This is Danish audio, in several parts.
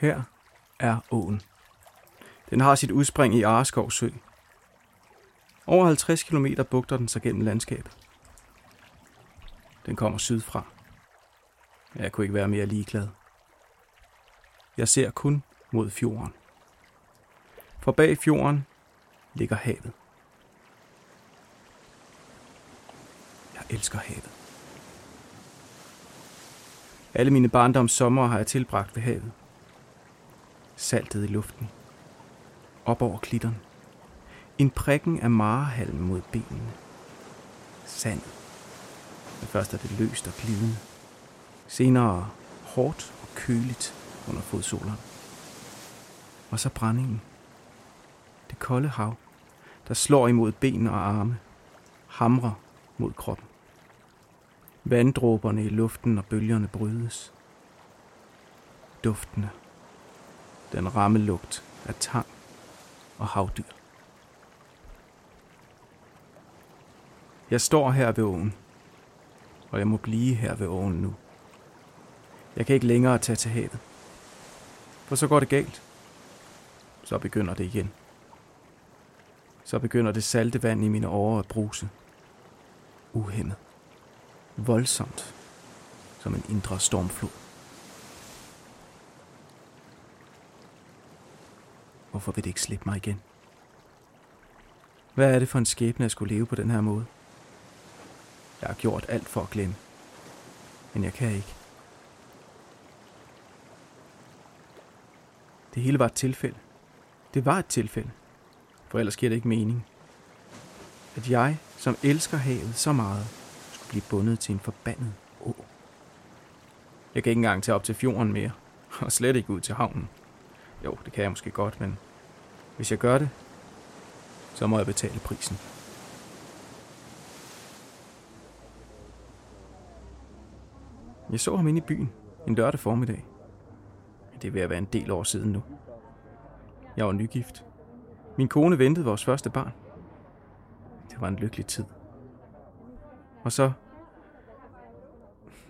Her er åen. Den har sit udspring i Areskov Sø. Over 50 km bugter den sig gennem landskabet. Den kommer sydfra. Jeg kunne ikke være mere ligeglad. Jeg ser kun mod fjorden. For bag fjorden ligger havet. Jeg elsker havet. Alle mine barndoms sommer har jeg tilbragt ved havet. Saltet i luften. Op over klitterne. En prikken af marehalm mod benene. Sand. Men først er det løst og glidende. Senere hårdt og køligt under fodsolerne. Og så brændingen. Det kolde hav, der slår imod ben og arme, hamrer mod kroppen. Vanddråberne i luften og bølgerne brydes. Duftene. Den ramme lugt af tang og havdyr. Jeg står her ved åen, og jeg må blive her ved åen nu. Jeg kan ikke længere tage til havet. For så går det galt. Så begynder det igen. Så begynder det salte vand i mine årer at bruse. Uhemmet. Voldsomt. Som en indre stormflod. Hvorfor vil det ikke slippe mig igen? Hvad er det for en skæbne at skulle leve på den her måde? Jeg har gjort alt for at glemme. Men jeg kan ikke. Det hele var et tilfælde. Det var et tilfælde. For ellers giver det ikke mening. At jeg, som elsker havet så meget, skulle blive bundet til en forbandet å. Jeg kan ikke engang tage op til fjorden mere, og slet ikke ud til havnen. Jo, det kan jeg måske godt, men hvis jeg gør det, så må jeg betale prisen. Jeg så ham inde i byen en lørdag formiddag. Det er ved at være en del år siden nu. Jeg var nygift. Min kone ventede vores første barn. Det var en lykkelig tid. Og så,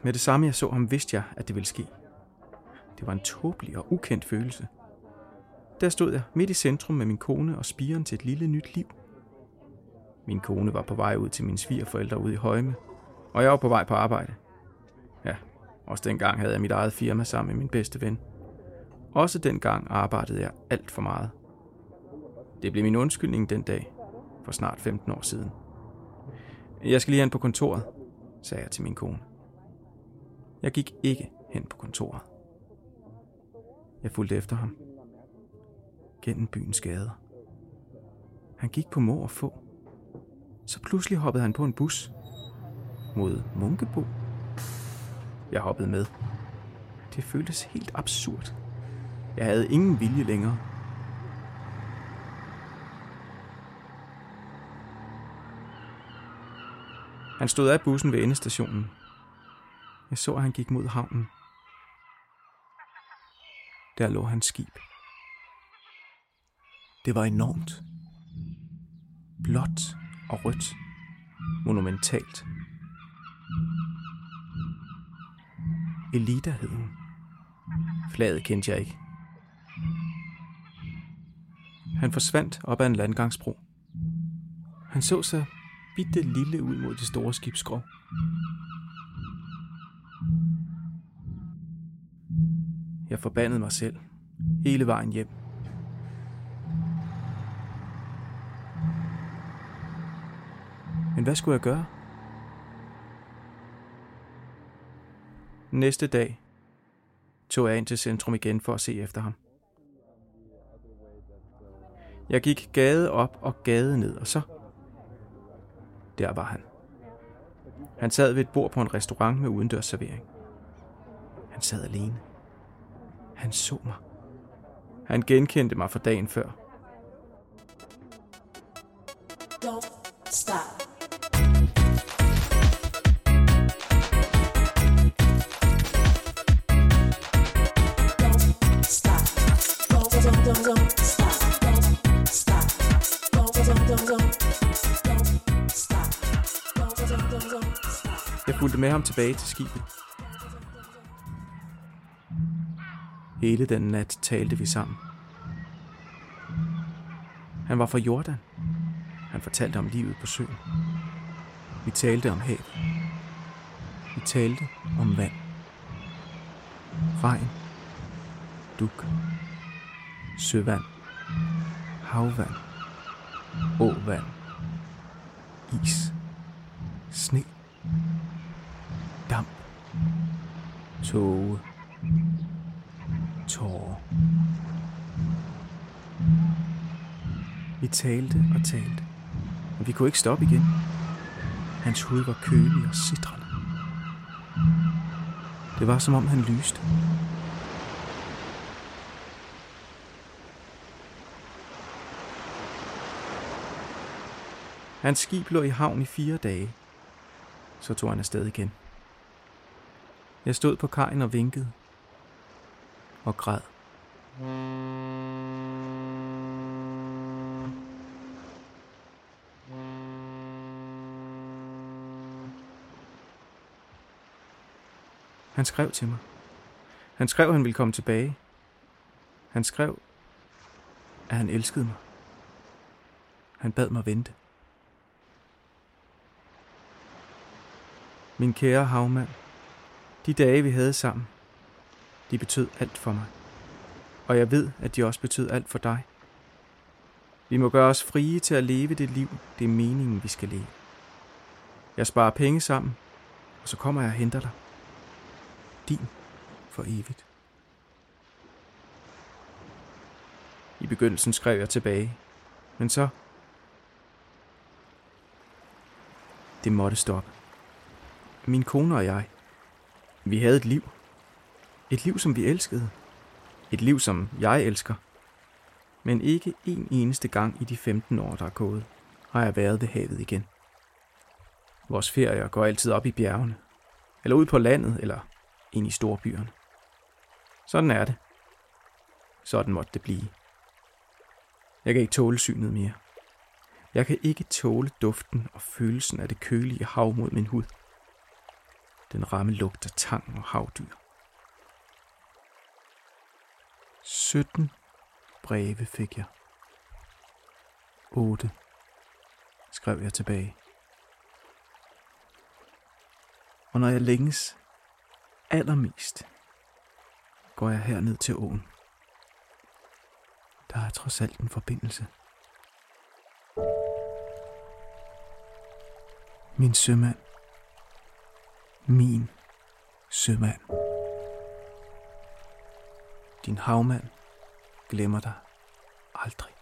med det samme jeg så ham, vidste jeg, at det ville ske. Det var en tåbelig og ukendt følelse. Der stod jeg midt i centrum med min kone og spiren til et lille nyt liv. Min kone var på vej ud til mine svigerforældre ude i Højme, og jeg var på vej på arbejde. Ja, også dengang havde jeg mit eget firma sammen med min bedste ven. Også dengang arbejdede jeg alt for meget. Det blev min undskyldning den dag, for snart 15 år siden. Jeg skal lige hen på kontoret, sagde jeg til min kone. Jeg gik ikke hen på kontoret. Jeg fulgte efter ham. Gennem byens gader. Han gik på må og få. Så pludselig hoppede han på en bus mod Munkebo. Jeg hoppede med. Det føltes helt absurd. Jeg havde ingen vilje længere. Han stod af bussen ved endestationen. Jeg så, at han gik mod havnen. Der lå hans skib. Det var enormt. Blåt og rødt. Monumentalt. Elita hed hun. Flaget kendte jeg ikke. Han forsvandt op ad en landgangsbro. Han så sig bitte lille ud mod det store skibsskrog. Jeg forbandede mig selv hele vejen hjem. Men hvad skulle jeg gøre? Næste dag tog jeg ind til centrum igen for at se efter ham. Jeg gik gade op og gade ned, og så... Der var han. Han sad ved et bord på en restaurant med udendørs servering. Han sad alene. Han så mig. Han genkendte mig fra dagen før. Don't stop. Fulgte med ham tilbage til skibet. Hele den nat talte vi sammen. Han var fra Jordan. Han fortalte om livet på søen. Vi talte om havet. Vi talte om vand. Regn. Duk. Søvand. Havvand. Åvand. Is. Sne. Tåge. Tårer. Vi talte og talte, men vi kunne ikke stoppe igen. Hans hud var kølig og sidrende. Det var som om han lyste. Hans skib lå i havn i fire dage. Så tog han afsted igen. Jeg stod på kajen og vinkede. Og græd. Han skrev til mig. Han skrev, at han ville komme tilbage. Han skrev, at han elskede mig. Han bad mig vente. Min kære havmand, de dage vi havde sammen, de betød alt for mig. Og jeg ved, at de også betød alt for dig. Vi må gøre os frie til at leve det liv, det er meningen, vi skal leve. Jeg sparer penge sammen, og så kommer jeg og henter dig. Din for evigt. I begyndelsen skrev jeg tilbage, men så... Det måtte stoppe. Min kone og jeg, vi havde et liv. Et liv, som vi elskede. Et liv, som jeg elsker. Men ikke en eneste gang i de 15 år, der er gået, har jeg været ved havet igen. Vores ferier går altid op i bjergene, eller ud på landet, eller ind i storbyerne. Sådan er det. Sådan måtte det blive. Jeg kan ikke tåle synet mere. Jeg kan ikke tåle duften og følelsen af det kølige hav mod min hud. Den ramme lugt af tang og havdyr. 17 breve fik jeg. 8 skrev jeg tilbage. Og når jeg længes allermest, går jeg herned til åen. Der er trods alt en forbindelse. Min sømand. Min sømand. Din havmand glemmer dig aldrig.